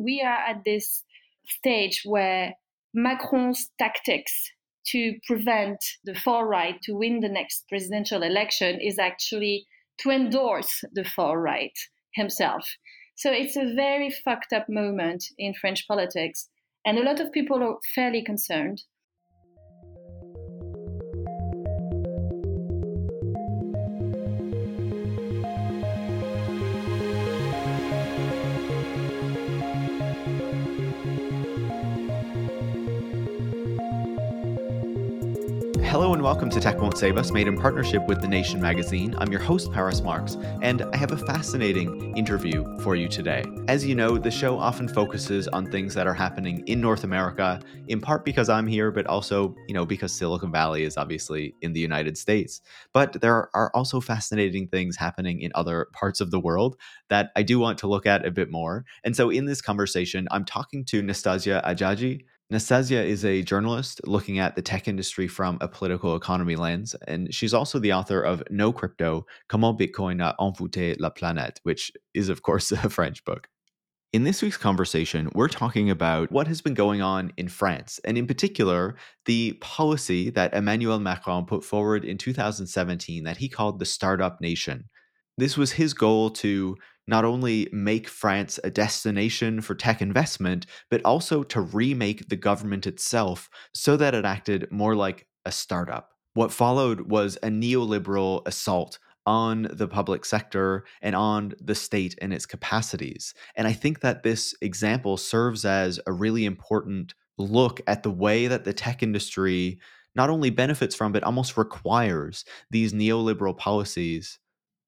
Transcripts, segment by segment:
we are at this stage where Macron's tactics to prevent the far right to win the next presidential election is actually to endorse the far right himself. So it's a very fucked up moment in French politics, and a lot of people are fairly concerned. And welcome to Tech Won't Save Us, made in partnership with The Nation magazine. I'm your host, Paris Marx, and I have a fascinating interview for you today. As you know, the show often focuses on things that are happening in North America, in part because I'm here, but also, you know, because Silicon Valley is obviously in the United States. But there are also fascinating things happening in other parts of the world that I do want to look at a bit more. And so in this conversation, I'm talking to Nastasia Hadjadji, Nastasia is a journalist looking at the tech industry from a political economy lens, and she's also the author of No Crypto Comment Bitcoin a envoûté la planète, which is, of course, a French book. In this week's conversation, we're talking about what has been going on in France, and in particular, the policy that Emmanuel Macron put forward in 2017 that he called the Startup Nation. This was his goal to not only make France a destination for tech investment, but also to remake the government itself so that it acted more like a startup. What followed was a neoliberal assault on the public sector and on the state and its capacities. And I think that this example serves as a really important look at the way that the tech industry not only benefits from, but almost requires these neoliberal policies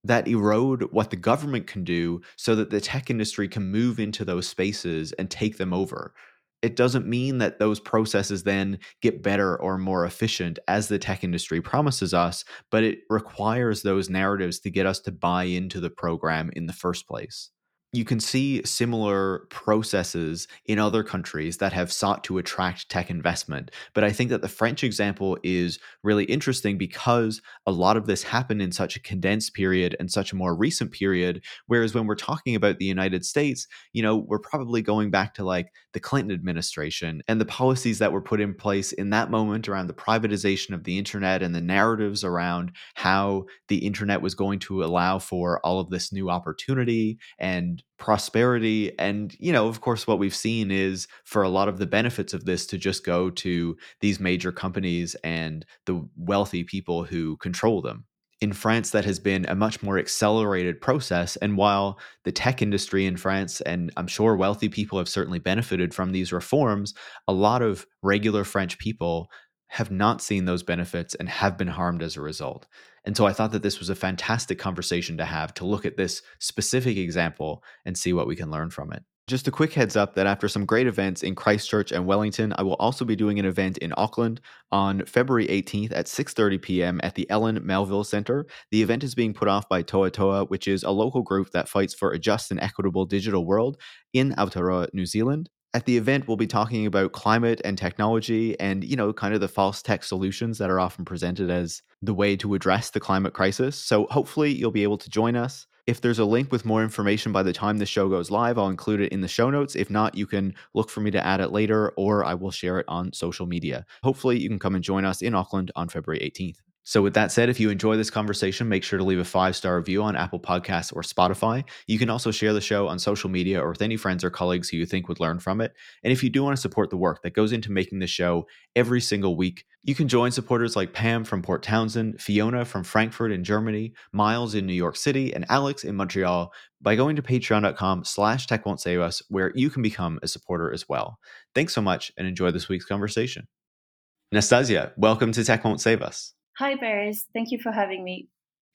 that erode what the government can do so that the tech industry can move into those spaces and take them over. It doesn't mean that those processes then get better or more efficient as the tech industry promises us, but it requires those narratives to get us to buy into the program in the first place you can see similar processes in other countries that have sought to attract tech investment. But I think that the French example is really interesting because a lot of this happened in such a condensed period and such a more recent period. Whereas when we're talking about the United States, you know, we're probably going back to like the Clinton administration and the policies that were put in place in that moment around the privatization of the internet and the narratives around how the internet was going to allow for all of this new opportunity and prosperity and you know of course what we've seen is for a lot of the benefits of this to just go to these major companies and the wealthy people who control them in France, that has been a much more accelerated process. And while the tech industry in France, and I'm sure wealthy people have certainly benefited from these reforms, a lot of regular French people have not seen those benefits and have been harmed as a result. And so I thought that this was a fantastic conversation to have to look at this specific example and see what we can learn from it. Just a quick heads up that after some great events in Christchurch and Wellington, I will also be doing an event in Auckland on February 18th at 6:30 p.m. at the Ellen Melville Center. The event is being put off by Tohatoha, which is a local group that fights for a just and equitable digital world in Aotearoa, New Zealand at the event we'll be talking about climate and technology and you know kind of the false tech solutions that are often presented as the way to address the climate crisis. So hopefully you'll be able to join us. If there's a link with more information by the time the show goes live i'll include it in the show notes. If not you can look for me to add it later or i will share it on social media. Hopefully you can come and join us in auckland on february 18th so, with that said, if you enjoy this conversation, make sure to leave a five star review on Apple Podcasts or Spotify. You can also share the show on social media or with any friends or colleagues who you think would learn from it. And if you do want to support the work that goes into making the show every single week, you can join supporters like Pam from Port Townsend, Fiona from Frankfurt in Germany, Miles in New York City, and Alex in Montreal by going to patreon.com slash tech won't save us, where you can become a supporter as well. Thanks so much and enjoy this week's conversation. Nastasia, welcome to Tech Won't Save Us. Hi, Paris. Thank you for having me.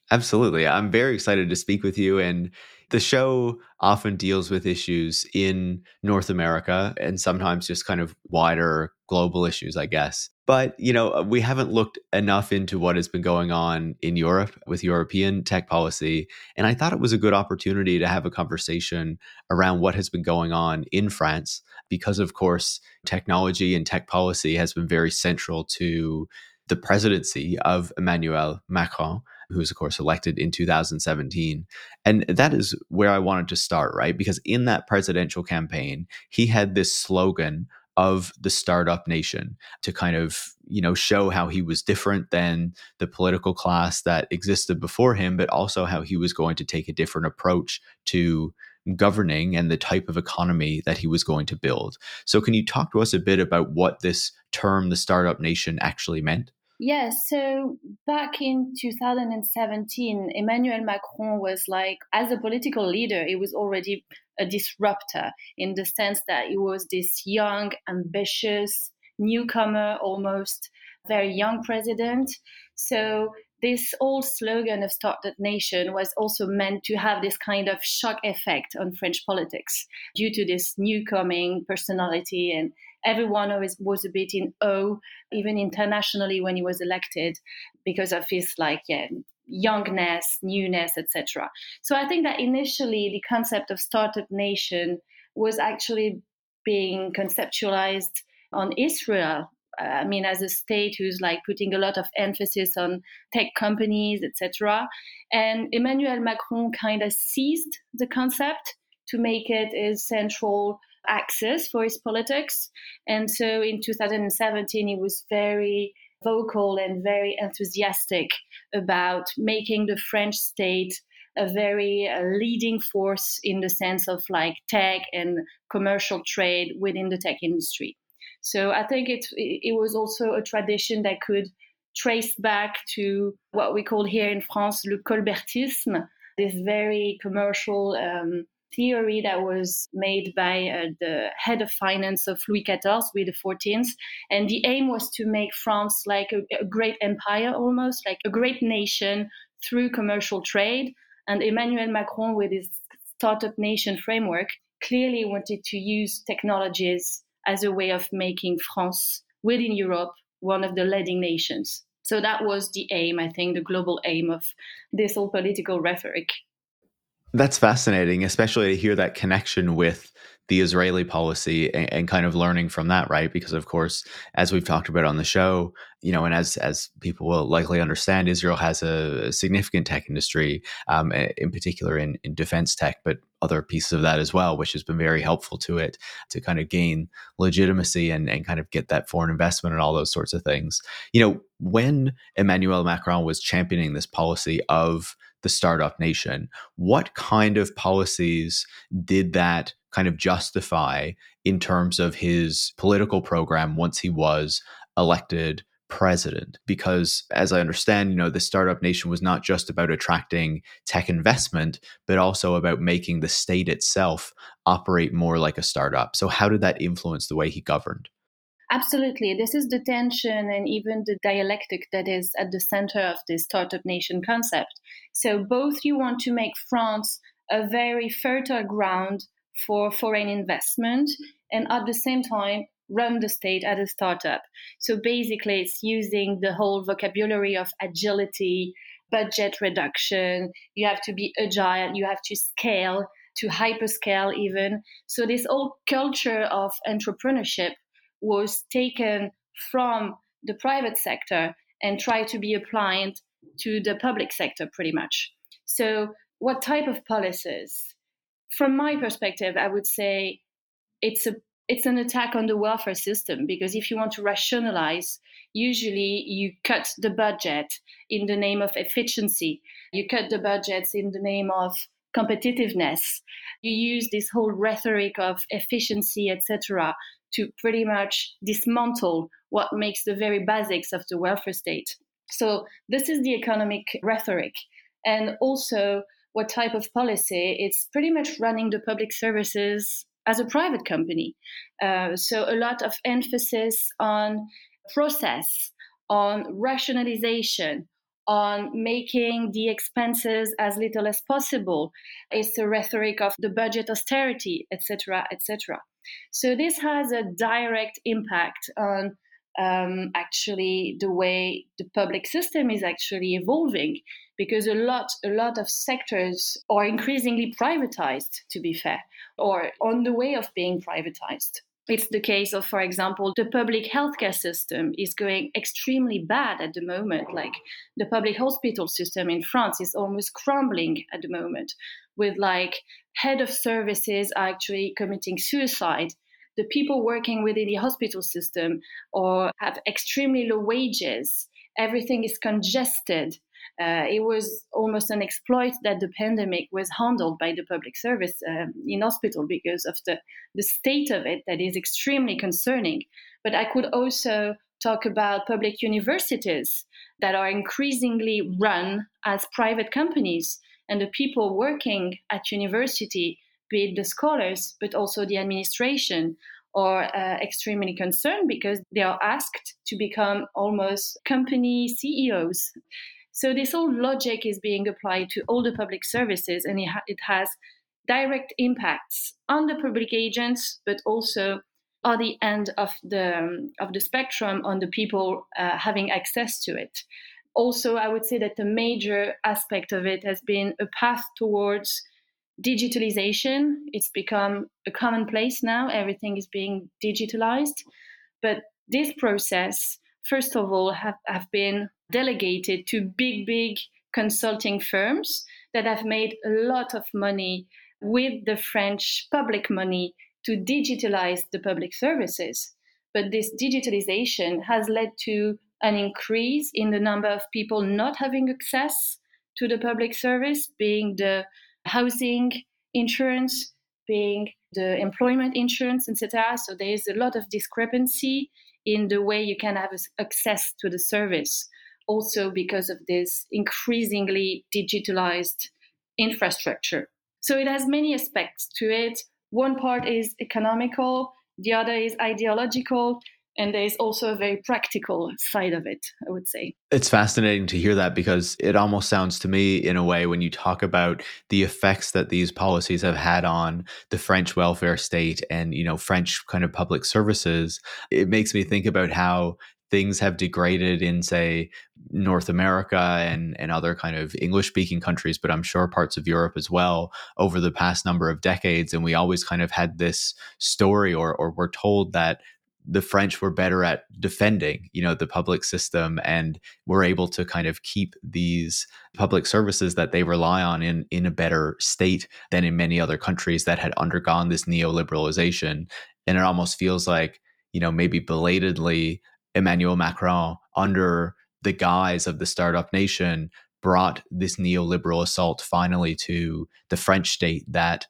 Absolutely. I'm very excited to speak with you. And the show often deals with issues in North America and sometimes just kind of wider global issues, I guess. But, you know, uh, we haven't looked enough into what has been going on in Europe with European tech policy. And I thought it was a good opportunity to have a conversation around what has been going on in France, because, of course, technology and tech policy has been very central to the presidency of Emmanuel Macron. who was, of course, elected in 2017. And that is where I wanted to start, right? Because in that presidential campaign, he had this slogan of the startup nation to kind of you know show how he was different than the political class that existed before him but also how he was going to take a different approach to governing and the type of economy that he was going to build. So, can you talk to us a bit about what this term, the startup nation, actually meant? Yes, so back in 2017, Emmanuel Macron was like, as a political leader, he was already a disruptor in the sense that he was this young, ambitious, newcomer, almost very young president. So this old slogan of Startup Nation was also meant to have this kind of shock effect on French politics due to this newcoming personality and everyone always was a bit in awe, even internationally when he was elected, because of his like yeah, youngness, newness, etc. So I think that initially the concept of Startup Nation was actually being conceptualized on Israel I mean, as a state who's like putting a lot of emphasis on tech companies, etc. And Emmanuel Macron kind of seized the concept to make it a central axis for his politics. And so in 2017, he was very vocal and very enthusiastic about making the French state a very uh, leading force in the sense of like tech and commercial trade within the tech industry. So I think it it was also a tradition that could trace back to what we call here in France le colbertisme, this very commercial um, theory that was made by uh, the head of finance of Louis XIV, Louis XIV, and the aim was to make France like a, a great empire, almost like a great nation through commercial trade. And Emmanuel Macron, with his startup nation framework, clearly wanted to use technologies as a way of making France within Europe one of the leading nations. So that was the aim, I think, the global aim of this whole political rhetoric. That's fascinating, especially to hear that connection with the Israeli policy and, and, kind of learning from that, right? Because of course, as we've talked about on the show, you know, and as as people will likely understand, Israel has a significant tech industry, um, in particular in in defense tech, but other pieces of that as well, which has been very helpful to it to kind of gain legitimacy and and kind of get that foreign investment and all those sorts of things. You know, when Emmanuel Macron was championing this policy of the startup nation. What kind of policies did that kind of justify in terms of his political program once he was elected president? Because as i understand you know the startup nation was not just about attracting tech investment but also about making the state itself operate more like a startup. So how did that influence the way he governed Absolutely. This is the tension and even the dialectic that is at the center of this startup nation concept. So, both you want to make France a very fertile ground for foreign investment and at the same time run the state as a startup. So, basically, it's using the whole vocabulary of agility, budget reduction, you have to be agile, you have to scale to hyperscale even. So, this whole culture of entrepreneurship was taken from the private sector and tried to be applied to the public sector pretty much. So, what type of policies? From my perspective, I would say it's a it's an attack on the welfare system because if you want to rationalize, usually you cut the budget in the name of efficiency. You cut the budgets in the name of competitiveness. You use this whole rhetoric of efficiency, etc., to pretty much dismantle what makes the very basics of the welfare state. So, this is the economic rhetoric. And also, what type of policy? It's pretty much running the public services as a private company. Uh, so, a lot of emphasis on process, on rationalization, on making the expenses as little as possible. It's a rhetoric of the budget austerity, etc., etc. So this has a direct impact on um, actually the way the public system is actually evolving because a lot a lot of sectors are increasingly privatized to be fair or on the way of being privatized It's the case of, for example, the public healthcare system is going extremely bad at the moment. Like the public hospital system in France is almost crumbling at the moment, with like head of services actually committing suicide. The people working within the hospital system or have extremely low wages. Everything is congested uh, it was almost an exploit that the pandemic was handled by the public service um, in hospital because of the, the state of it that is extremely concerning. But I could also talk about public universities that are increasingly run as private companies. And the people working at university, be it the scholars, but also the administration, are uh, extremely concerned because they are asked to become almost company CEOs. So this whole logic is being applied to all the public services, and it, ha- it has direct impacts on the public agents, but also on the end of the um, of the spectrum on the people uh, having access to it. Also, I would say that the major aspect of it has been a path towards digitalization. It's become a commonplace now. Everything is being digitalized, but this process, first of all, have, have been delegated to big, big consulting firms that have made a lot of money with the French public money to digitalize the public services. But this digitalization has led to an increase in the number of people not having access to the public service, being the housing insurance, being the employment insurance, etc. So there is a lot of discrepancy in the way you can have access to the service also because of this increasingly digitalized infrastructure. So it has many aspects to it. One part is economical, the other is ideological, and there's also a very practical side of it, I would say. It's fascinating to hear that because it almost sounds to me, in a way, when you talk about the effects that these policies have had on the French welfare state and, you know, French kind of public services, it makes me think about how things have degraded in say North America and and other kind of English speaking countries but I'm sure parts of Europe as well over the past number of decades and we always kind of had this story or or we're told that the French were better at defending, you know, the public system and were able to kind of keep these public services that they rely on in in a better state than in many other countries that had undergone this neoliberalization. And it almost feels like, you know, maybe belatedly Emmanuel Macron, under the guise of the startup nation, brought this neoliberal assault finally to the French state that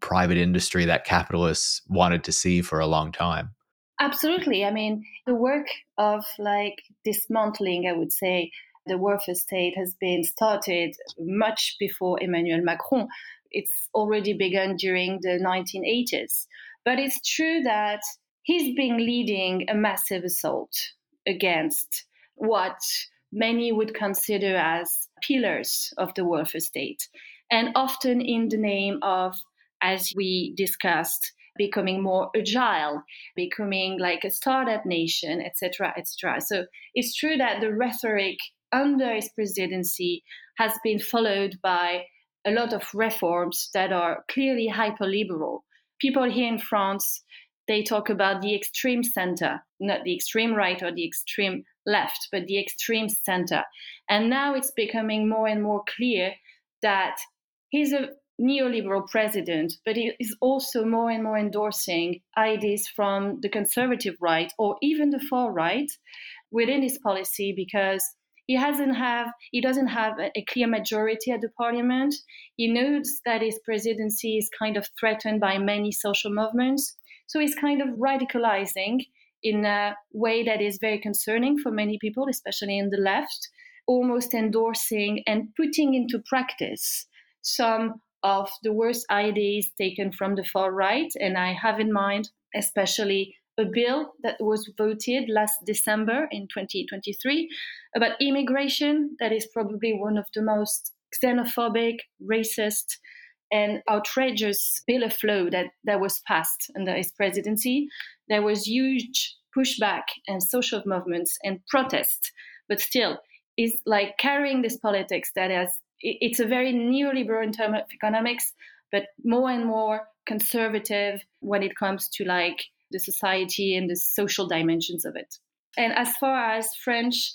private industry, that capitalists wanted to see for a long time. Absolutely. I mean, the work of like dismantling, I would say, the welfare state has been started much before Emmanuel Macron. It's already begun during the 1980s. But it's true that he's been leading a massive assault against what many would consider as pillars of the welfare state, and often in the name of, as we discussed, becoming more agile, becoming like a startup nation, etc., etc. So it's true that the rhetoric under his presidency has been followed by a lot of reforms that are clearly hyper liberal. People here in France they talk about the extreme center, not the extreme right or the extreme left, but the extreme center. And now it's becoming more and more clear that he's a neoliberal president, but he is also more and more endorsing ideas from the conservative right or even the far right within his policy because he hasn't have he doesn't have a, clear majority at the parliament. He knows that his presidency is kind of threatened by many social movements so he's kind of radicalizing in a way that is very concerning for many people, especially in the left, almost endorsing and putting into practice some of the worst ideas taken from the far right. And I have in mind, especially a bill that was voted last December in 2023 about immigration, that is probably one of the most xenophobic, racist, and outrageous bill of law that, that was passed under his presidency. There was huge pushback and social movements and protests, but still, is like carrying this politics that has it's a very neoliberal in terms of economics, but more and more conservative when it comes to like the society and the social dimensions of it. And as far as French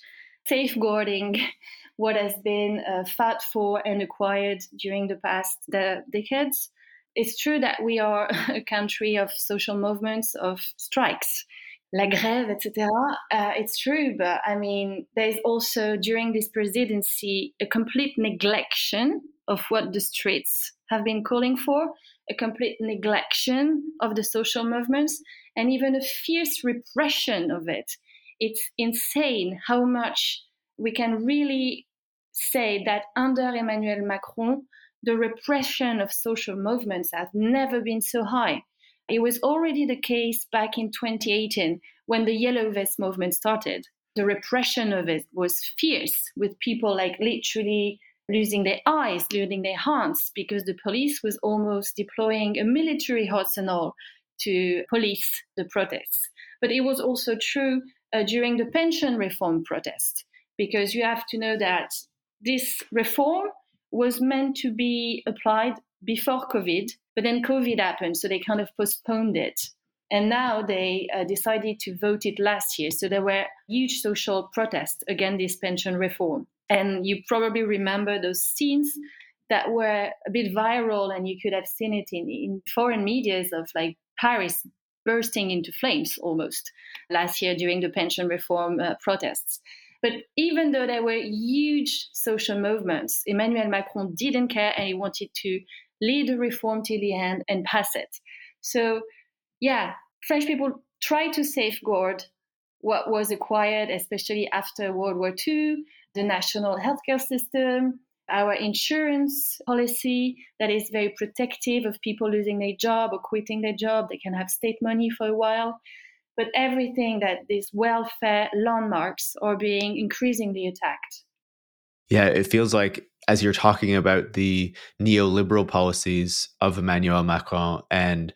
safeguarding what has been uh, fought for and acquired during the past de- decades, it's true that we are a country of social movements, of strikes, la grève, etc. Uh, it's true, but I mean, there's also during this presidency a complete neglection of what the streets have been calling for, a complete neglection of the social movements, and even a fierce repression of it. It's insane how much we can really say that under Emmanuel Macron, the repression of social movements has never been so high. It was already the case back in 2018 when the Yellow Vest movement started. The repression of it was fierce, with people like literally losing their eyes, losing their hands, because the police was almost deploying a military arsenal to police the protests. But it was also true uh, during the pension reform protest, because you have to know that this reform was meant to be applied before COVID, but then COVID happened, so they kind of postponed it. And now they uh, decided to vote it last year. So there were huge social protests against this pension reform. And you probably remember those scenes that were a bit viral, and you could have seen it in, in foreign medias of like Paris bursting into flames almost last year during the pension reform uh, protests. But even though there were huge social movements, Emmanuel Macron didn't care and he wanted to lead the reform till the end and pass it. So, yeah, French people tried to safeguard what was acquired, especially after World War II, the national healthcare system, our insurance policy that is very protective of people losing their job or quitting their job. They can have state money for a while but everything that these welfare landmarks are being increasingly attacked. Yeah, it feels like as you're talking about the neoliberal policies of Emmanuel Macron and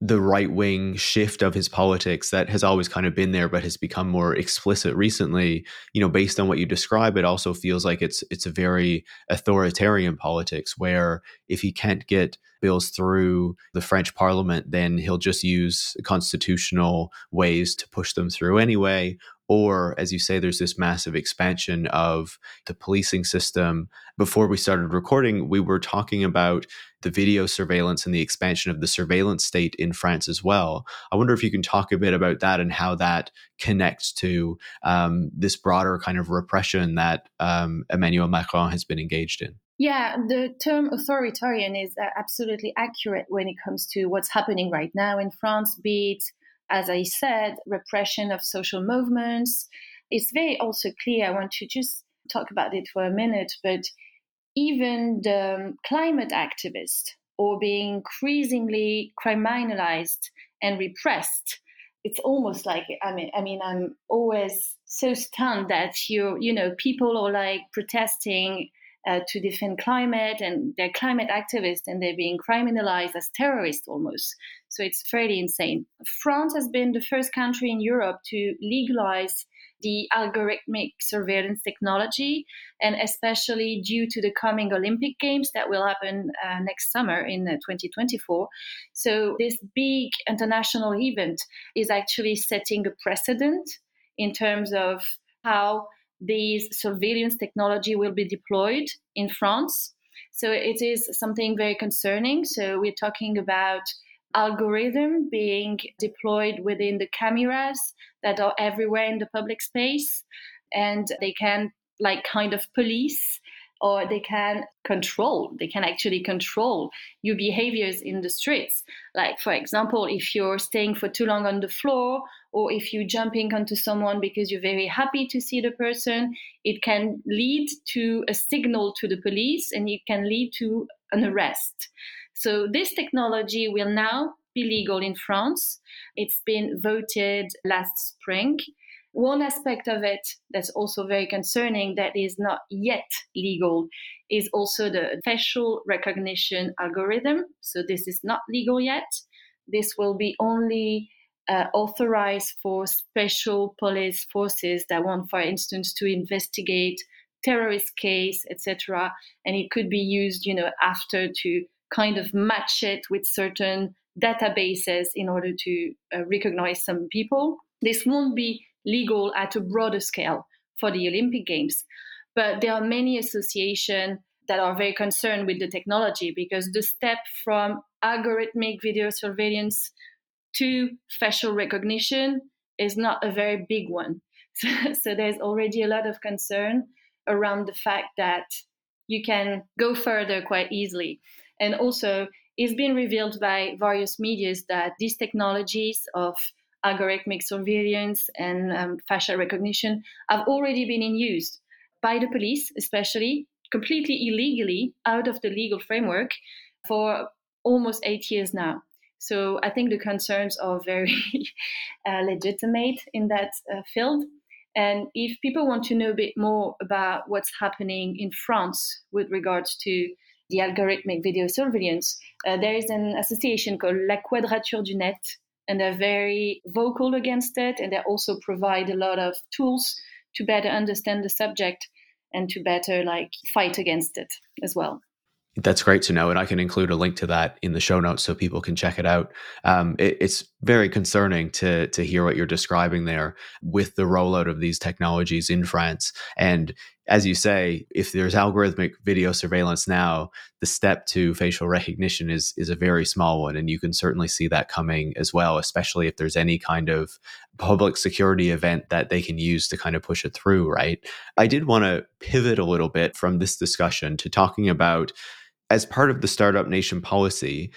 the right wing shift of his politics that has always kind of been there but has become more explicit recently you know based on what you describe it also feels like it's it's a very authoritarian politics where if he can't get bills through the French parliament then he'll just use constitutional ways to push them through anyway or as you say there's this massive expansion of the policing system. Before we started recording we were talking about the video surveillance and the expansion of the surveillance state in france as well. I wonder if you can talk a bit about that and how that connects to um, this broader kind of repression that um, emmanuel macron has been engaged in. Yeah, the term authoritarian is uh, absolutely accurate when it comes to what's happening right now in France, be it as I said, repression of social movements. It's very also clear. I want to just talk about it for a minute, but even the um, climate activists are being increasingly criminalized and repressed. It's almost like I mean I mean I'm always so stunned that you you know people are like protesting uh, to defend climate and they're climate activists and they're being criminalized as terrorists almost. So it's fairly insane. France has been the first country in Europe to legalize the algorithmic surveillance technology, and especially due to the coming Olympic Games that will happen uh, next summer in uh, 2024. So, this big international event is actually setting a precedent in terms of how these surveillance technology will be deployed in France. So it is something very concerning. So we're talking about algorithm being deployed within the cameras that are everywhere in the public space and they can like kind of police or they can control they can actually control your behaviors in the streets like for example if you're staying for too long on the floor or if you're jumping onto someone because you're very happy to see the person it can lead to a signal to the police and it can lead to an arrest so this technology will now be legal in france it's been voted last spring one aspect of it that's also very concerning that is not yet legal is also the facial recognition algorithm. So this is not legal yet. This will be only uh, authorized for special police forces that want, for instance, to investigate terrorist case, etc. And it could be used, you know, after to kind of match it with certain databases in order to uh, recognize some people. This won't be legal at a broader scale for the Olympic Games, but there are many associations that are very concerned with the technology because the step from algorithmic video surveillance to facial recognition is not a very big one. So, so, there's already a lot of concern around the fact that you can go further quite easily. And also, it's been revealed by various medias that these technologies of algorithmic surveillance and um, facial recognition have already been in use by the police, especially completely illegally out of the legal framework for almost eight years now. So I think the concerns are very uh, legitimate in that uh, field. And if people want to know a bit more about what's happening in France with regards to the algorithmic video surveillance, uh, there is an association called La Quadrature du Net, and they're very vocal against it. And they also provide a lot of tools to better understand the subject and to better like fight against it as well. That's great to know, and I can include a link to that in the show notes so people can check it out. Um, it, it's very concerning to to hear what you're describing there with the rollout of these technologies in France. And as you say, if there's algorithmic video surveillance now, the step to facial recognition is is a very small one, and you can certainly see that coming as well. Especially if there's any kind of public security event that they can use to kind of push it through. Right. I did want to pivot a little bit from this discussion to talking about as part of the startup nation policy,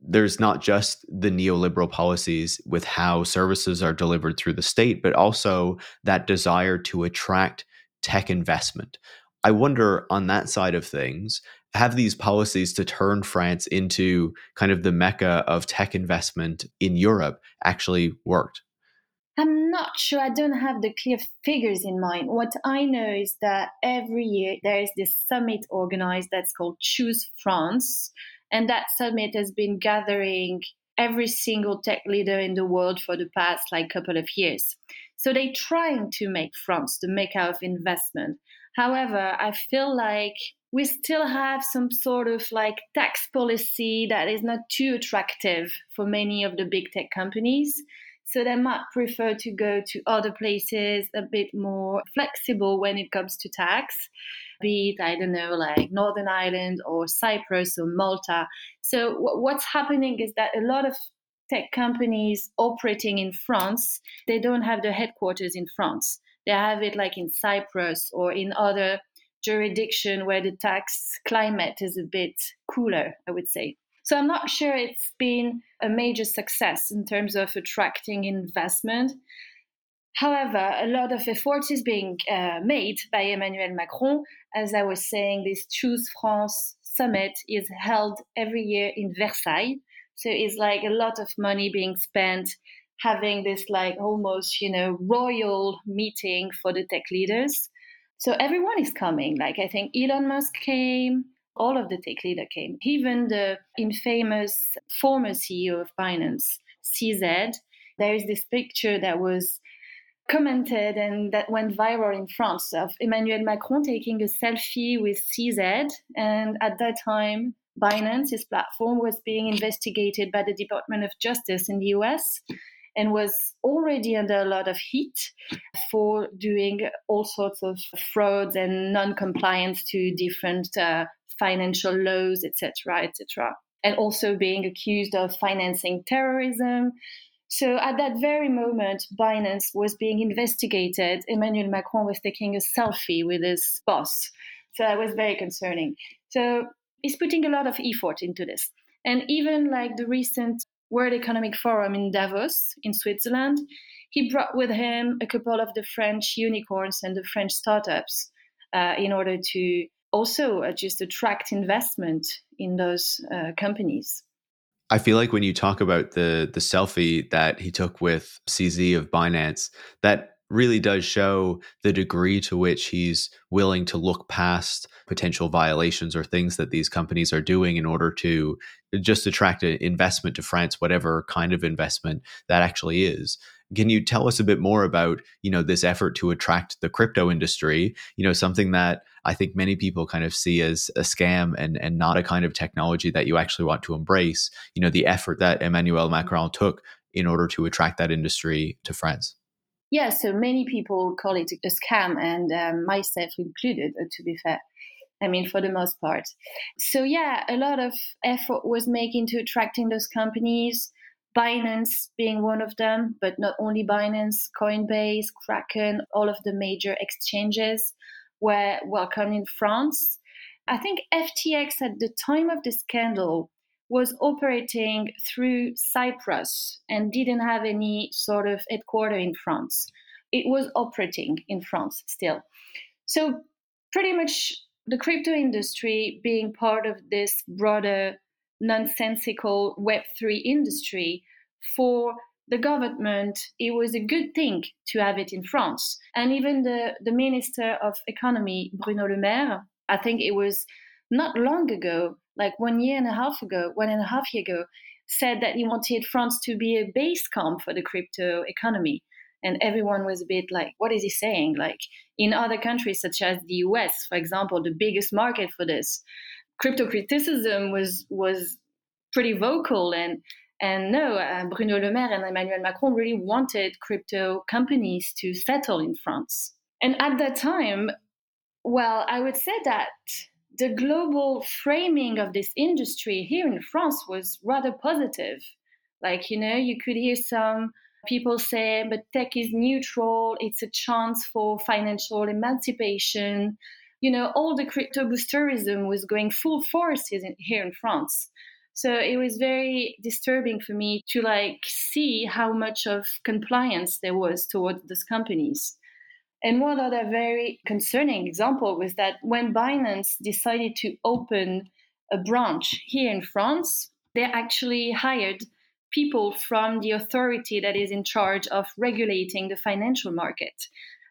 there's not just the neoliberal policies with how services are delivered through the state, but also that desire to attract tech investment. I wonder on that side of things, have these policies to turn France into kind of the mecca of tech investment in Europe actually worked? I'm not sure. I don't have the clear figures in mind. What I know is that every year there is this summit organized that's called Choose France. And that summit has been gathering every single tech leader in the world for the past like couple of years. So they're trying to make France the mecca of investment. However, I feel like we still have some sort of like tax policy that is not too attractive for many of the big tech companies. So they might prefer to go to other places a bit more flexible when it comes to tax, be it, I don't know, like Northern Ireland or Cyprus or Malta. So w- what's happening is that a lot of tech companies operating in France, they don't have their headquarters in France. They have it like in Cyprus or in other jurisdiction where the tax climate is a bit cooler, I would say. So I'm not sure it's been a major success in terms of attracting investment. However, a lot of effort is being uh, made by Emmanuel Macron. As I was saying, this Choose France summit is held every year in Versailles. So it's like a lot of money being spent having this like almost, you know, royal meeting for the tech leaders. So everyone is coming. Like I think Elon Musk came, all of the tech leader came. Even the infamous former CEO of Binance, CZ, there is this picture that was commented and that went viral in France of Emmanuel Macron taking a selfie with CZ. And at that time, Binance, his platform, was being investigated by the Department of Justice in the US and was already under a lot of heat for doing all sorts of frauds and non-compliance to different uh, financial laws, etc., etc., and also being accused of financing terrorism. So at that very moment, Binance was being investigated. Emmanuel Macron was taking a selfie with his boss. So that was very concerning. So he's putting a lot of effort into this. And even like the recent World Economic Forum in Davos in Switzerland, he brought with him a couple of the French unicorns and the French startups uh, in order to also uh, just attract investment in those uh, companies. I feel like when you talk about the the selfie that he took with CZ of Binance, that really does show the degree to which he's willing to look past potential violations or things that these companies are doing in order to just attract an investment to France, whatever kind of investment that actually is. Can you tell us a bit more about, you know, this effort to attract the crypto industry, you know, something that I think many people kind of see as a scam and and not a kind of technology that you actually want to embrace, you know, the effort that Emmanuel Macron took in order to attract that industry to France? Yeah, so many people call it a scam, and um, myself included, uh, to be fair. I mean, for the most part. So, yeah, a lot of effort was made into attracting those companies, Binance being one of them, but not only Binance, Coinbase, Kraken, all of the major exchanges were welcome in France. I think FTX at the time of the scandal was operating through Cyprus and didn't have any sort of headquarter in France. It was operating in France still. So, pretty much the crypto industry being part of this broader nonsensical Web3 industry for the government, it was a good thing to have it in France. And even the, the Minister of Economy, Bruno Le Maire, I think it was not long ago, like one year and a half ago, one and a half year ago, said that he wanted France to be a base camp for the crypto economy. And everyone was a bit like, what is he saying? Like in other countries, such as the US, for example, the biggest market for this, crypto criticism was was pretty vocal and and no, uh, Bruno Le Maire and Emmanuel Macron really wanted crypto companies to settle in France. And at that time, well, I would say that the global framing of this industry here in France was rather positive. Like, you know, you could hear some people say, but tech is neutral, it's a chance for financial emancipation. You know, all the crypto boosterism was going full force here in France. So it was very disturbing for me to like see how much of compliance there was towards those companies. And one other very concerning example was that when Binance decided to open a branch here in France, they actually hired people from the authority that is in charge of regulating the financial market,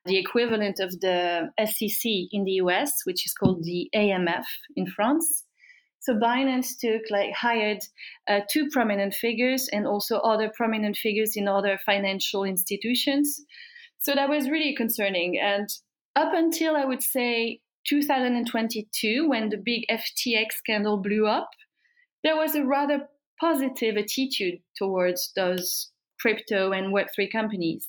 the equivalent of the SEC in the US, which is called the AMF in France. So Binance took like hired uh, two prominent figures and also other prominent figures in other financial institutions so that was really concerning. And up until I would say 2022, when the big FTX scandal blew up, there was a rather positive attitude towards those crypto and Web3 companies.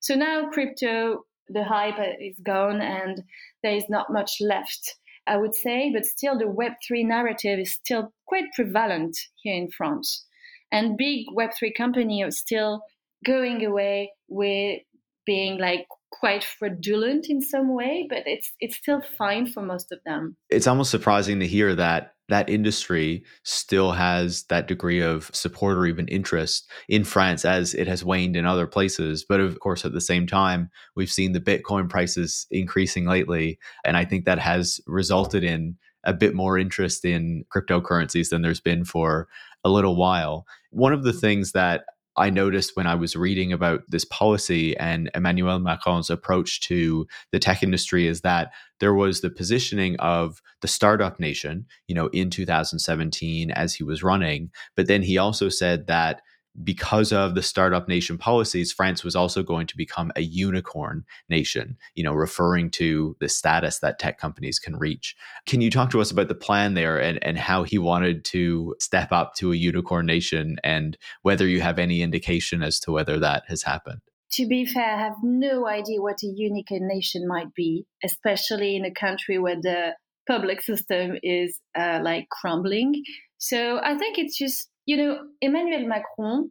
So now crypto, the hype is gone and there is not much left, I would say, but still the Web3 narrative is still quite prevalent here in France. And big Web3 companies are still going away with being like quite fraudulent in some way, but it's it's still fine for most of them. It's almost surprising to hear that that industry still has that degree of support or even interest in France as it has waned in other places. But of course, at the same time, we've seen the Bitcoin prices increasing lately. And I think that has resulted in a bit more interest in cryptocurrencies than there's been for a little while. One of the things that I noticed when I was reading about this policy and Emmanuel Macron's approach to the tech industry is that there was the positioning of the startup nation, you know, in 2017 as he was running. But then he also said that because of the startup nation policies, France was also going to become a unicorn nation, you know, referring to the status that tech companies can reach. Can you talk to us about the plan there and, and how he wanted to step up to a unicorn nation and whether you have any indication as to whether that has happened? To be fair, I have no idea what a unicorn nation might be, especially in a country where the public system is uh, like crumbling. So I think it's just you know, Emmanuel Macron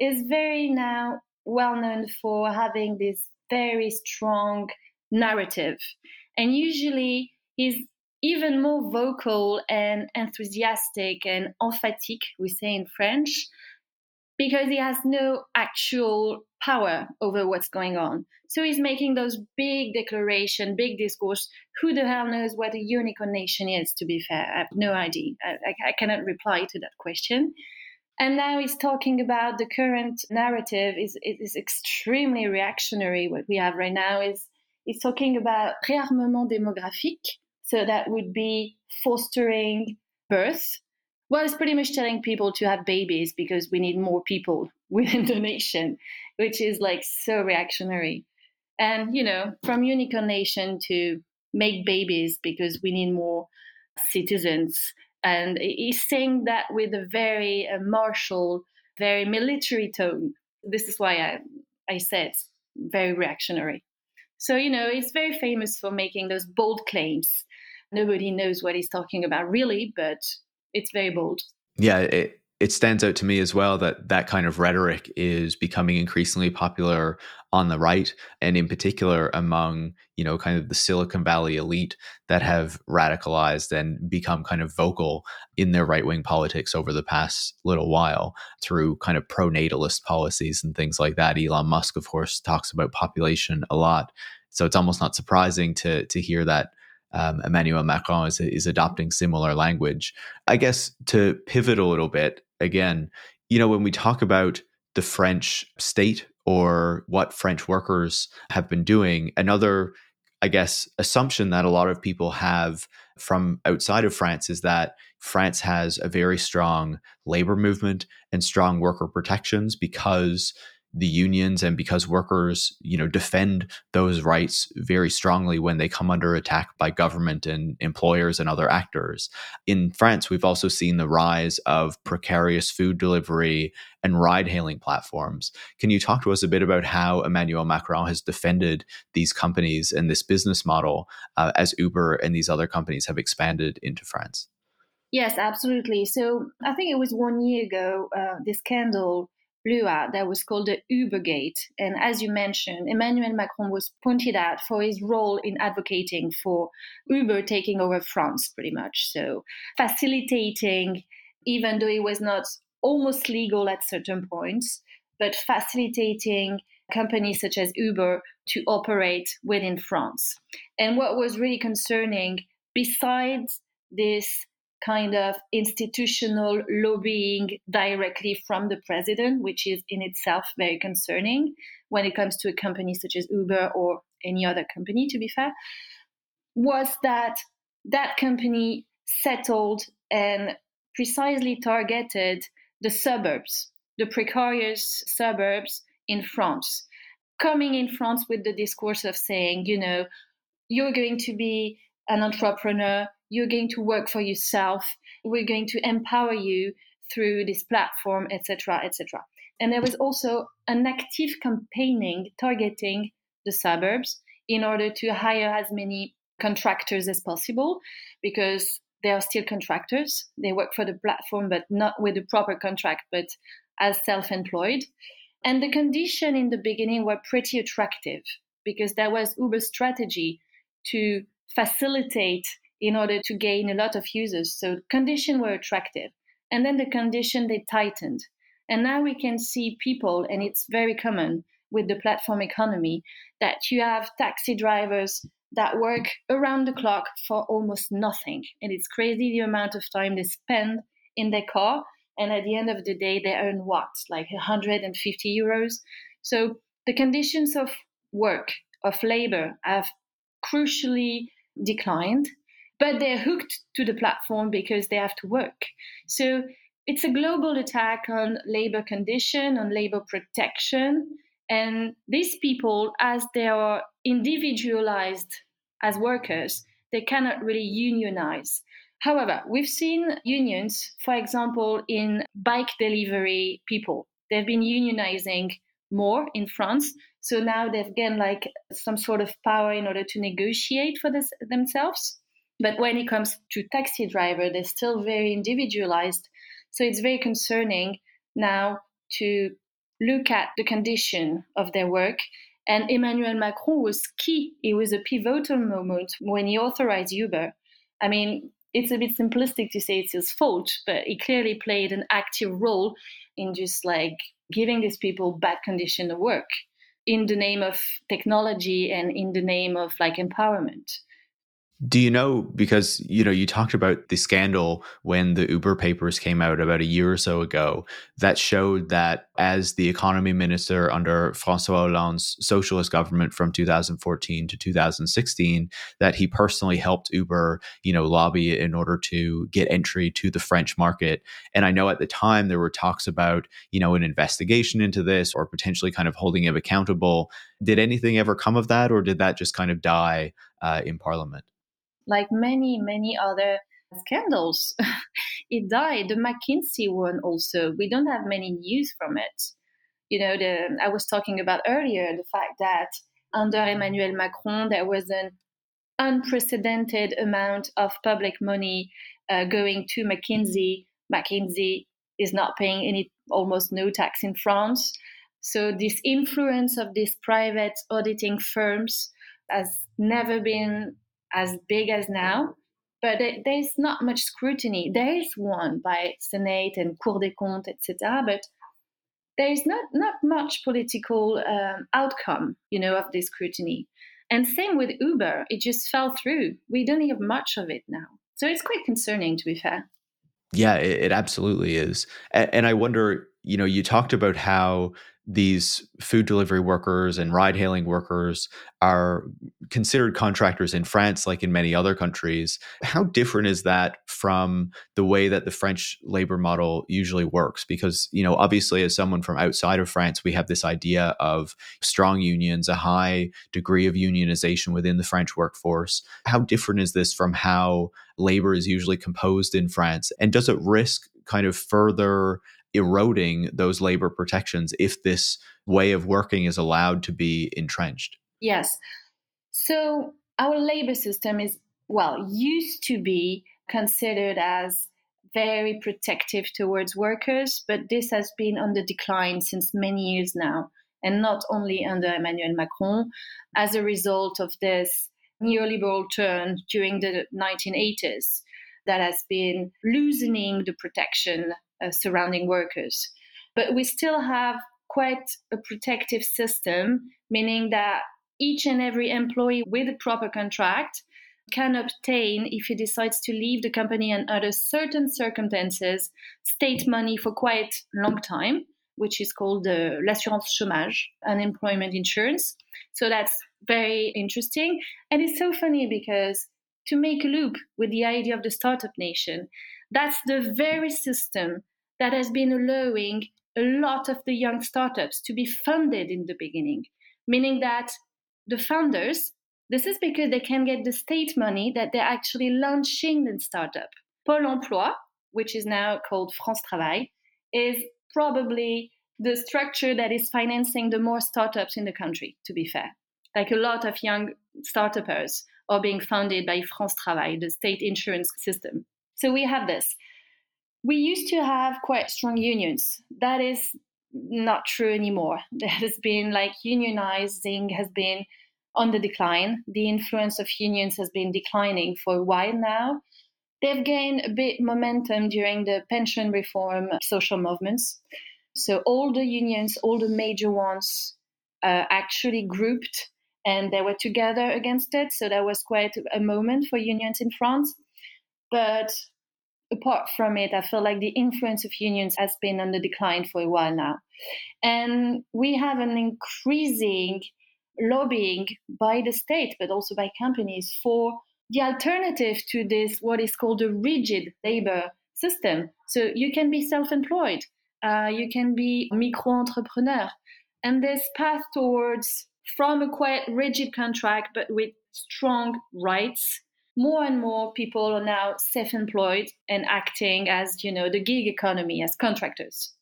is very now well known for having this very strong narrative. And usually he's even more vocal and enthusiastic and emphatic, we say in French, because he has no actual power over what's going on. So he's making those big declaration, big discourse. Who the hell knows what a unicorn nation is? To be fair, I have no idea. I, I cannot reply to that question. And now he's talking about the current narrative is is extremely reactionary. What we have right now is he's talking about réarmement démographique. So that would be fostering birth well, it's pretty much telling people to have babies because we need more people within the nation. Which is like so reactionary. And, you know, from unicorn nation to make babies because we need more citizens. And he's saying that with a very uh, martial, very military tone. This is why I, I said very reactionary. So, you know, he's very famous for making those bold claims. Nobody knows what he's talking about really, but it's very bold. Yeah, it, it stands out to me as well that that kind of rhetoric is becoming increasingly popular on the right and in particular among you know kind of the silicon valley elite that have radicalized and become kind of vocal in their right-wing politics over the past little while through kind of pro-natalist policies and things like that elon musk of course talks about population a lot so it's almost not surprising to to hear that um, Emmanuel Macron is, is adopting similar language. I guess to pivot a little bit, again, you know, when we talk about the French state or what French workers have been doing, another, I guess, assumption that a lot of people have from outside of France is that France has a very strong labor movement and strong worker protections because the unions and because workers you know defend those rights very strongly when they come under attack by government and employers and other actors. In france we've also seen the rise of precarious food delivery and ride hailing platforms. Can you talk to us a bit about how emmanuel macron has defended these companies and this business model uh, as uber and these other companies have expanded into france? Yes, absolutely. So I think it was one year ago, uh, the scandal out that was called the Ubergate. And as you mentioned, Emmanuel Macron was pointed out for his role in advocating for Uber taking over France, pretty much. So facilitating, even though it was not almost legal at certain points, but facilitating companies such as Uber to operate within France. And what was really concerning, besides this kind of institutional lobbying directly from the president, which is in itself very concerning when it comes to a company such as Uber or any other company, to be fair, was that that company settled and precisely targeted the suburbs, the precarious suburbs in France, coming in France with the discourse of saying, you know, you're going to be an entrepreneur, you're going to work for yourself we're going to empower you through this platform etc etc and there was also an active campaigning targeting the suburbs in order to hire as many contractors as possible because they are still contractors. They work for the platform but not with a proper contract but as self-employed. And the condition in the beginning were pretty attractive because there was uber's strategy to facilitate in order to gain a lot of users. So conditions were attractive. And then the condition they tightened. And now we can see people, and it's very common with the platform economy, that you have taxi drivers that work around the clock for almost nothing. And it's crazy the amount of time they spend in their car. And at the end of the day, they earn what? Like 150 euros. So the conditions of work, of labor, have crucially declined but they're hooked to the platform because they have to work. So it's a global attack on labor condition, on labor protection. And these people, as they are individualized as workers, they cannot really unionize. However, we've seen unions, for example, in bike delivery people. They've been unionizing more in France. So now they've gained like some sort of power in order to negotiate for this, themselves. But when it comes to taxi driver, they're still very individualized. So it's very concerning now to look at the condition of their work. And Emmanuel Macron was key. It was a pivotal moment when he authorized Uber. I mean, it's a bit simplistic to say it's his fault, but he clearly played an active role in just like giving these people bad condition of work in the name of technology and in the name of like empowerment. Do you know because you know you talked about the scandal when the Uber papers came out about a year or so ago that showed that as the economy minister under François Hollande's socialist government from 2014 to 2016 that he personally helped Uber, you know, lobby in order to get entry to the French market. And I know at the time there were talks about, you know, an investigation into this or potentially kind of holding him accountable. Did anything ever come of that or did that just kind of die uh, in parliament? Like many, many other scandals. it died. The McKinsey one also. We don't have many news from it. You know, the, I was talking about earlier the fact that under Emmanuel Macron, there was an unprecedented amount of public money uh, going to McKinsey. McKinsey is not paying any, almost no tax in France. So this influence of these private auditing firms has never been as big as now, but there's not much scrutiny. There is one by Senate and Cour des Comptes, etc., but there is not not much political um, outcome, you know, of this scrutiny. And same with Uber, it just fell through. We don't have much of it now, so it's quite concerning, to be fair. Yeah, it, it absolutely is, and, and I wonder, you know, you talked about how these food delivery workers and ride hailing workers are considered contractors in France, like in many other countries. How different is that from the way that the French labor model usually works? Because, you know, obviously, as someone from outside of France, we have this idea of strong unions, a high degree of unionization within the French workforce. How different is this from how labor is usually composed in France? And does it risk kind of further eroding those labor protections if this way of working is allowed to be entrenched? Yes. So our labor system is, well, used to be considered as very protective towards workers, but this has been on the decline since many years now, and not only under Emmanuel Macron, as a result of this neoliberal turn during the 1980s that has been loosening the protection Uh, surrounding workers. But we still have quite a protective system, meaning that each and every employee with a proper contract can obtain, if he decides to leave the company and under certain circumstances, state money for quite long time, which is called the l'assurance chômage, unemployment insurance. So that's very interesting. And it's so funny because to make a loop with the idea of the startup nation, that's the very system that has been allowing a lot of the young startups to be funded in the beginning, meaning that the founders, this is because they can get the state money that they're actually launching the startup. Pôle emploi, which is now called France Travail, is probably the structure that is financing the more startups in the country, to be fair. Like a lot of young startups are being funded by France Travail, the state insurance system. So we have this. We used to have quite strong unions. That is not true anymore. There has been like unionizing has been on the decline. The influence of unions has been declining for a while now. They've gained a bit momentum during the pension reform social movements. So all the unions, all the major ones, uh, actually grouped and they were together against it. So that was quite a moment for unions in France. But apart from it, I feel like the influence of unions has been on the decline for a while now. And we have an increasing lobbying by the state, but also by companies for the alternative to this, what is called a rigid labor system. So you can be self employed, uh, you can be micro entrepreneur. And this path towards from a quite rigid contract, but with strong rights. More and more people are now self-employed and acting as, you know, the gig economy as contractors.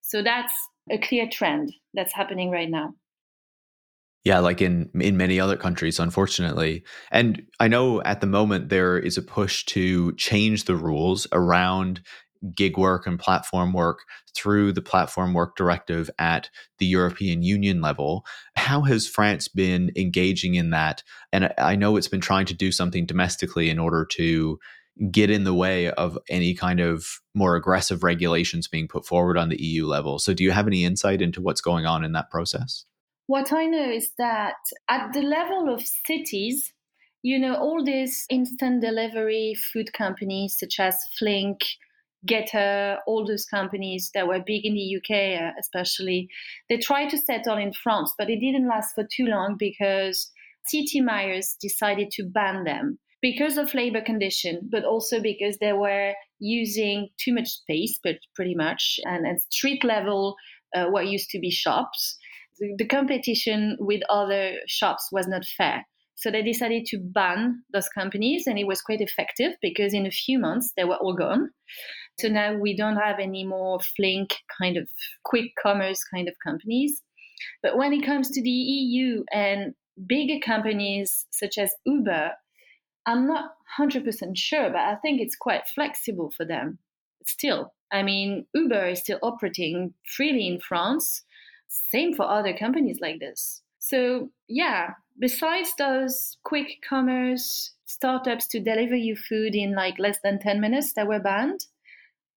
So that's a clear trend that's happening right now. Yeah, like in in many other countries, unfortunately. And I know at the moment there is a push to change the rules around gig work and platform work through the platform work directive at the European Union level. How has France been engaging in that? And I know it's been trying to do something domestically in order to get in the way of any kind of more aggressive regulations being put forward on the EU level. So, do you have any insight into what's going on in that process? What I know is that at the level of cities, you know, all these instant delivery food companies such as Flink, Getir, all those companies that were big in the UK, uh, especially, they tried to settle in France, but it didn't last for too long because city mayors decided to ban them because of labor condition, but also because they were using too much space, but pretty much, and at street level, uh, what used to be shops. The, the competition with other shops was not fair. So they decided to ban those companies, and it was quite effective because in a few months they were all gone. So now we don't have any more flink kind of quick commerce kind of companies. But when it comes to the EU and bigger companies such as Uber, I'm not 100% sure, but I think it's quite flexible for them still. I mean, Uber is still operating freely in France. Same for other companies like this. So, yeah, besides those quick commerce startups to deliver you food in like less than 10 minutes that were banned,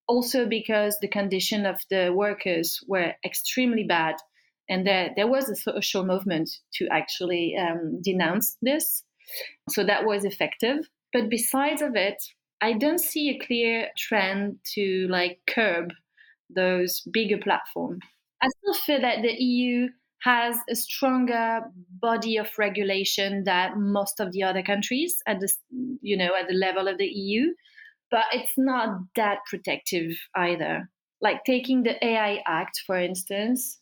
also because the condition of the workers were extremely bad. And there, there was a social movement to actually um, denounce this. So that was effective. But besides of it, I don't see a clear trend to like curb those bigger platforms. I still feel that the EU has a stronger body of regulation than most of the other countries at the you know at the level of the EU but it's not that protective either like taking the AI act for instance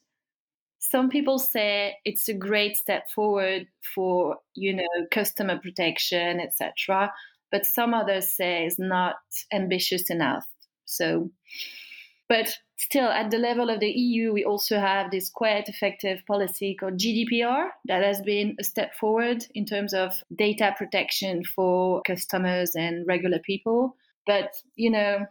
some people say it's a great step forward for you know customer protection etc but some others say it's not ambitious enough so but still, at the level of the EU, we also have this quite effective policy called GDPR that has been a step forward in terms of data protection for customers and regular people. But, you know,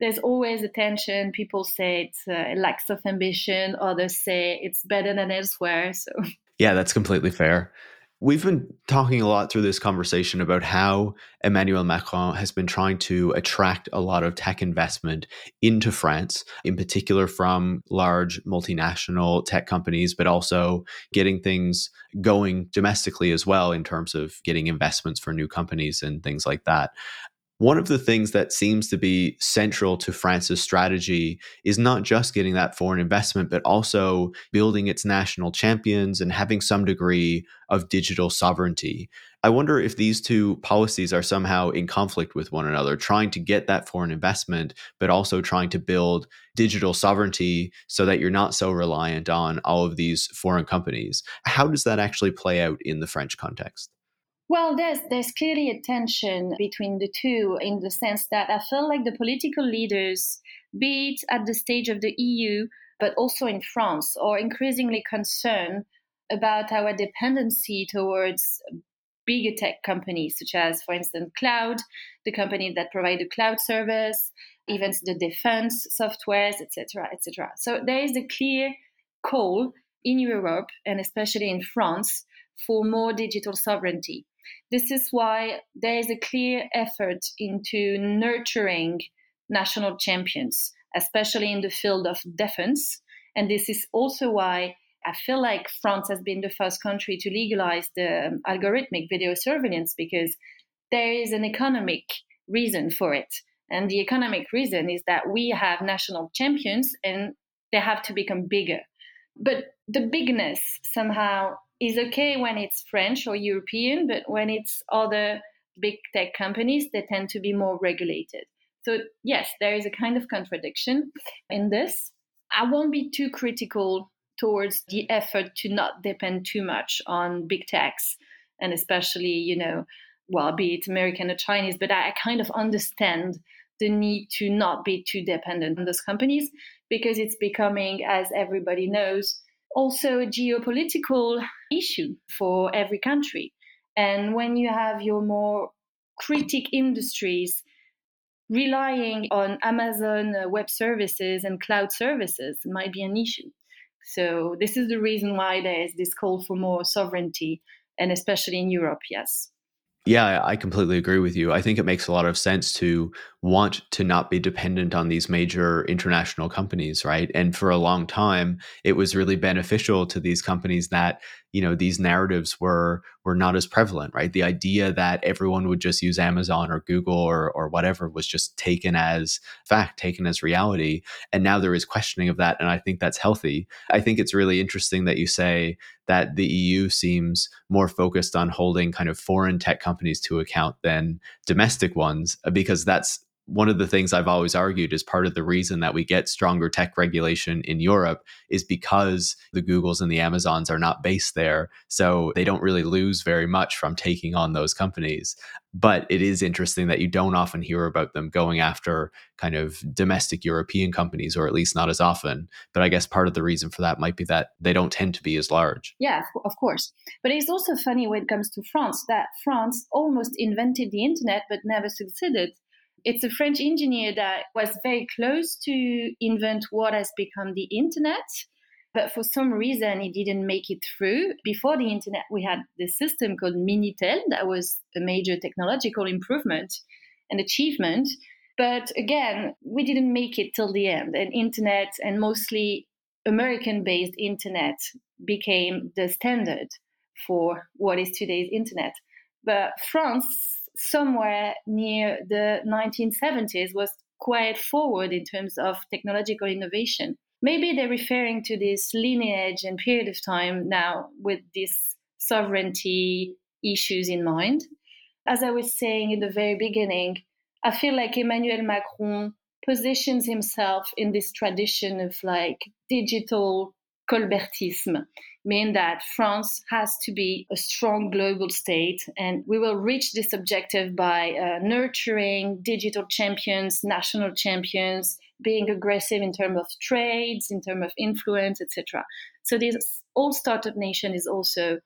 there's always a tension. People say it's a lack of ambition, others say it's better than elsewhere. So, yeah, that's completely fair. We've been talking a lot through this conversation about how Emmanuel Macron has been trying to attract a lot of tech investment into France, in particular from large multinational tech companies, but also getting things going domestically as well in terms of getting investments for new companies and things like that. One of the things that seems to be central to France's strategy is not just getting that foreign investment, but also building its national champions and having some degree of digital sovereignty. I wonder if these two policies are somehow in conflict with one another, trying to get that foreign investment, but also trying to build digital sovereignty so that you're not so reliant on all of these foreign companies. How does that actually play out in the French context? Well, there's there's clearly a tension between the two in the sense that I feel like the political leaders, be it at the stage of the EU, but also in France, are increasingly concerned about our dependency towards bigger tech companies, such as, for instance, cloud, the company that provide the cloud service, even the defense softwares, etc., etc. So there is a clear call in Europe and especially in France for more digital sovereignty. This is why there is a clear effort into nurturing national champions, especially in the field of defense. And this is also why I feel like France has been the first country to legalize the um, algorithmic video surveillance because there is an economic reason for it. And the economic reason is that we have national champions and they have to become bigger. But the bigness somehow is okay when it's French or European, but when it's other big tech companies, they tend to be more regulated. So, yes, there is a kind of contradiction in this. I won't be too critical towards the effort to not depend too much on big techs and especially, you know, well, be it American or Chinese, but I kind of understand the need to not be too dependent on those companies because it's becoming, as everybody knows, also a geopolitical issue for every country. And when you have your more critic industries relying on Amazon web services and cloud services, it might be an issue. So, this is the reason why there is this call for more sovereignty, and especially in Europe, yes. Yeah, I completely agree with you. I think it makes a lot of sense to want to not be dependent on these major international companies, right? And for a long time, it was really beneficial to these companies that, you know, these narratives were were not as prevalent, right? The idea that everyone would just use Amazon or Google or, or whatever was just taken as fact, taken as reality. And now there is questioning of that. And I think that's healthy. I think it's really interesting that you say that the EU seems more focused on holding kind of foreign tech companies to account than domestic ones, uh, because that's one of the things I've always argued is part of the reason that we get stronger tech regulation in Europe is because the Googles and the Amazons are not based there. So they don't really lose very much from taking on those companies. But it is interesting that you don't often hear about them going after kind of domestic European companies, or at least not as often. But I guess part of the reason for that might be that they don't tend to be as large. Yeah, of course. But it's also funny when it comes to France that France almost invented the internet but never succeeded it's a French engineer that was very close to invent what has become the internet. But for some reason, he didn't make it through. Before the internet, we had this system called Minitel that was a major technological improvement and achievement. But again, we didn't make it till the end. And internet, and mostly American based internet, became the standard for what is today's internet. But France somewhere near the 1970s was quite forward in terms of technological innovation. Maybe they're referring to this lineage and period of time now with these sovereignty issues in mind. As I was saying in the very beginning, I feel like Emmanuel Macron positions himself in this tradition of like digital Colbertism, mean that France has to be a strong global state, and we will reach this objective by uh, nurturing digital champions, national champions, being aggressive in terms of trades, in terms of influence, etc. So this all startup nation is also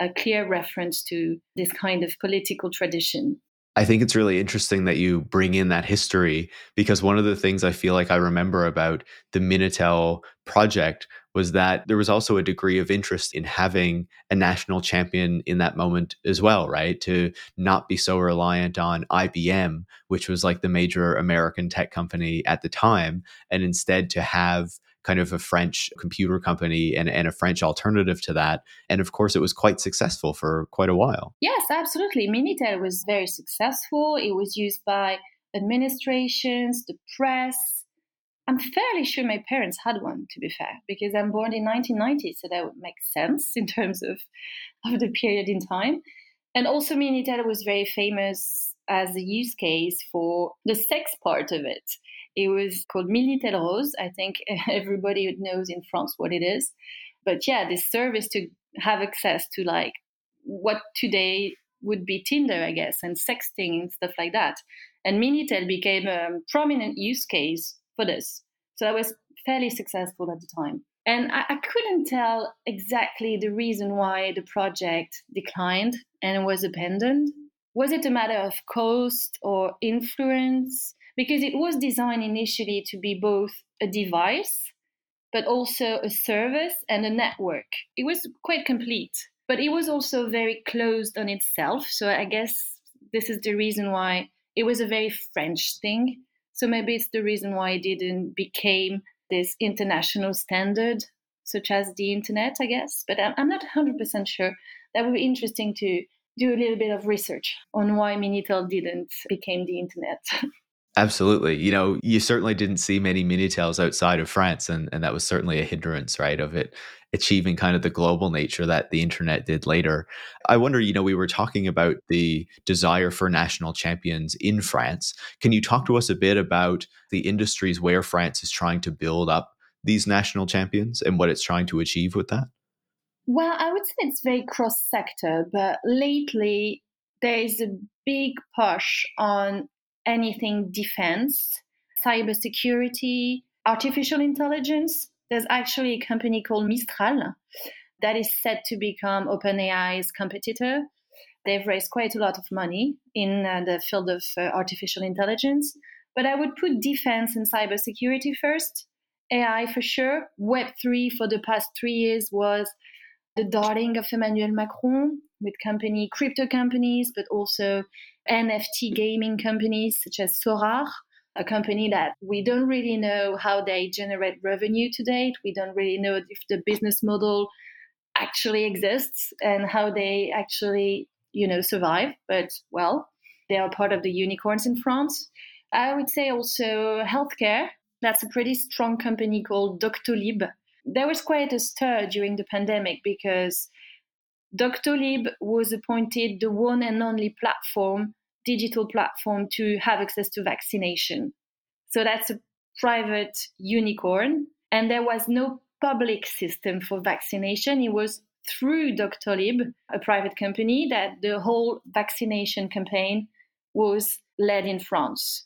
a clear reference to this kind of political tradition. I think it's really interesting that you bring in that history because one of the things I feel like I remember about the Minitel project was that there was also a degree of interest in having a national champion in that moment as well, right? To not be so reliant on IBM, which was like the major American tech company at the time, and instead to have kind of a French computer company and, and a French alternative to that. And of course, it was quite successful for quite a while. Yes, absolutely. Minitel was very successful. It was used by administrations, the press. I'm fairly sure my parents had one, to be fair, because I'm born in 1990, so that would make sense in terms of, of the period in time. And also, Minitel was very famous as a use case for the sex part of it. It was called Minitel Rose. I think everybody knows in France what it is. But yeah, this service to have access to like what today would be Tinder, I guess, and sexting and stuff like that. And Minitel became a prominent use case for this. So I was fairly successful at the time. And I, I couldn't tell exactly the reason why the project declined and was abandoned. Was it a matter of cost or influence? because it was designed initially to be both a device, but also a service and a network. It was quite complete, but it was also very closed on itself. So I guess this is the reason why it was a very French thing. So maybe it's the reason why it didn't became this international standard, such as the internet, I guess. But I'm not 100% sure. That would be interesting to do a little bit of research on why Minitel didn't became the internet. Absolutely. You know, you certainly didn't see many Minitels outside of France, and, and that was certainly a hindrance, right, of it achieving kind of the global nature that the internet did later. I wonder, you know, we were talking about the desire for national champions in France. Can you talk to us a bit about the industries where France is trying to build up these national champions and what it's trying to achieve with that? Well, I would say it's very cross sector, but lately there is a big push on anything defense, cybersecurity, artificial intelligence. There's actually a company called Mistral that is set to become OpenAI's competitor. They've raised quite a lot of money in uh, the field of uh, artificial intelligence. But I would put defense and cybersecurity first. AI for sure. Web3 for the past three years was the darling of Emmanuel Macron with company crypto companies, but also NFT gaming companies such as Sorare, a company that we don't really know how they generate revenue to date. We don't really know if the business model actually exists and how they actually, you know, survive. But well, they are part of the unicorns in France. I would say also healthcare. That's a pretty strong company called Doctolib. There was quite a stir during the pandemic because Doctolib was appointed the one and only platform, digital platform, to have access to vaccination. So that's a private unicorn. And there was no public system for vaccination. It was through Doctolib, a private company, that the whole vaccination campaign was led in France.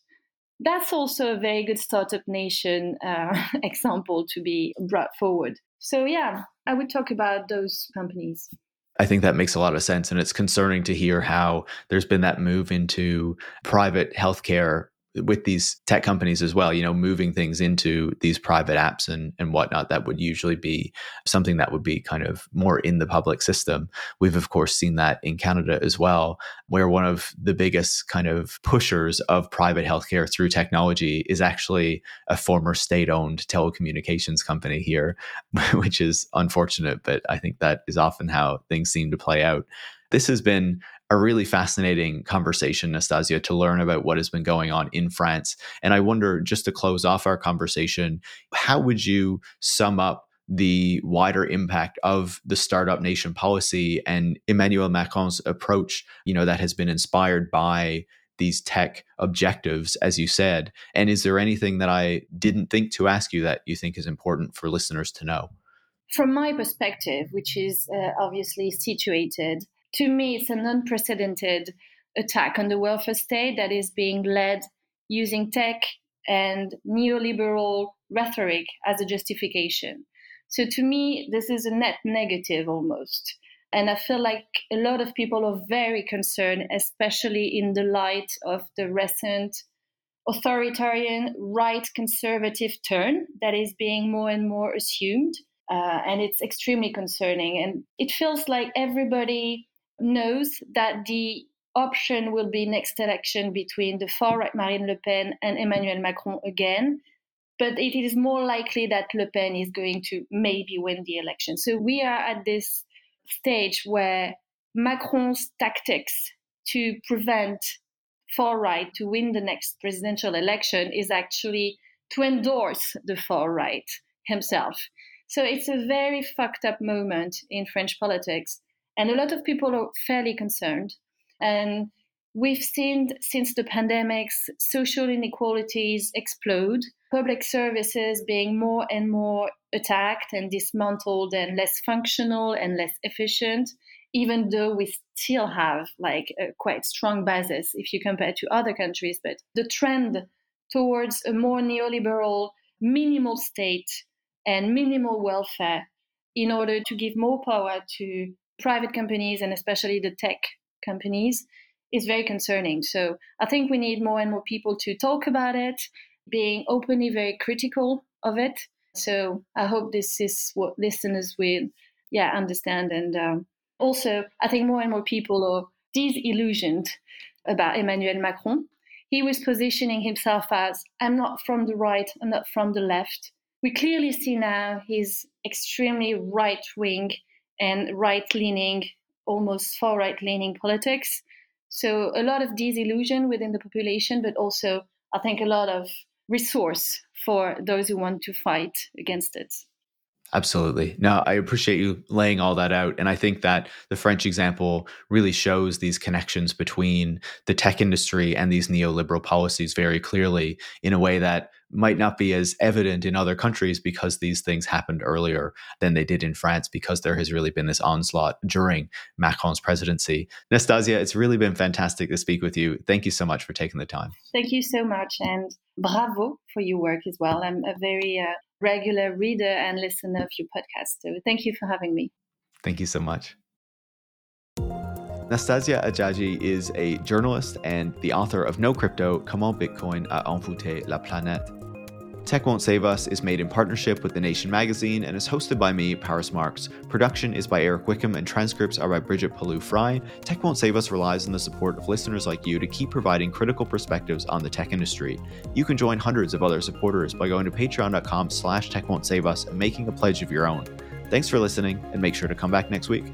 That's also a very good startup nation uh, example to be brought forward. So, yeah, I would talk about those companies. I think that makes a lot of sense. And it's concerning to hear how there's been that move into private healthcare with these tech companies as well, you know, moving things into these private apps and, and whatnot, that would usually be something that would be kind of more in the public system. We've, of course, seen that in Canada as well, where one of the biggest kind of pushers of private healthcare through technology is actually a former state owned telecommunications company here, which is unfortunate, but I think that is often how things seem to play out. This has been a really fascinating conversation, Nastasia, to learn about what has been going on in France. And I wonder, just to close off our conversation, how would you sum up the wider impact of the startup nation policy and Emmanuel Macron's approach, you know, that has been inspired by these tech objectives, as you said? And is there anything that I didn't think to ask you that you think is important for listeners to know? From my perspective, which is uh, obviously situated to me, it's an unprecedented attack on the welfare state that is being led using tech and neoliberal rhetoric as a justification. So to me, this is a net negative almost. And I feel like a lot of people are very concerned, especially in the light of the recent authoritarian right conservative turn that is being more and more assumed. Uh, and it's extremely concerning. And it feels like everybody knows that the option will be next election between the far right Marine Le Pen and Emmanuel Macron again. But it is more likely that Le Pen is going to maybe win the election. So we are at this stage where Macron's tactics to prevent far right to win the next presidential election is actually to endorse the far right himself. So it's a very fucked up moment in French politics. And a lot of people are fairly concerned. And we've seen since the pandemics social inequalities explode, public services being more and more attacked and dismantled and less functional and less efficient, even though we still have like a quite strong basis if you compare to other countries. But the trend towards a more neoliberal, minimal state and minimal welfare in order to give more power to private companies and especially the tech companies is very concerning. So I think we need more and more people to talk about it, being openly very critical of it. So I hope this is what listeners will, yeah, understand. And um, also, I think more and more people are disillusioned about Emmanuel Macron. He was positioning himself as I'm not from the right, I'm not from the left. We clearly see now he's extremely right wing and right leaning, almost far right leaning politics. So a lot of disillusion within the population, but also I think a lot of resource for those who want to fight against it. Absolutely. No, I appreciate you laying all that out. And I think that the French example really shows these connections between the tech industry and these neoliberal policies very clearly in a way that might not be as evident in other countries because these things happened earlier than they did in France because there has really been this onslaught during Macron's presidency. Nastasia, it's really been fantastic to speak with you. Thank you so much for taking the time. Thank you so much. And bravo for your work as well. I'm a very uh, regular reader and listener of your podcast. So thank you for having me. Thank you so much. Nastasia Hadjadji is a journalist and the author of No Crypto Comment Bitcoin a envoûté la planète. Tech Won't Save Us is made in partnership with The Nation magazine and is hosted by me, Paris Marx. Production is by Eric Wickham and transcripts are by Brigitte Pawliw-Fry. Tech Won't Save Us relies on the support of listeners like you to keep providing critical perspectives on the tech industry. You can join hundreds of other supporters by going to patreon.com slash tech won't save us and making a pledge of your own. Thanks for listening, and make sure to come back next week.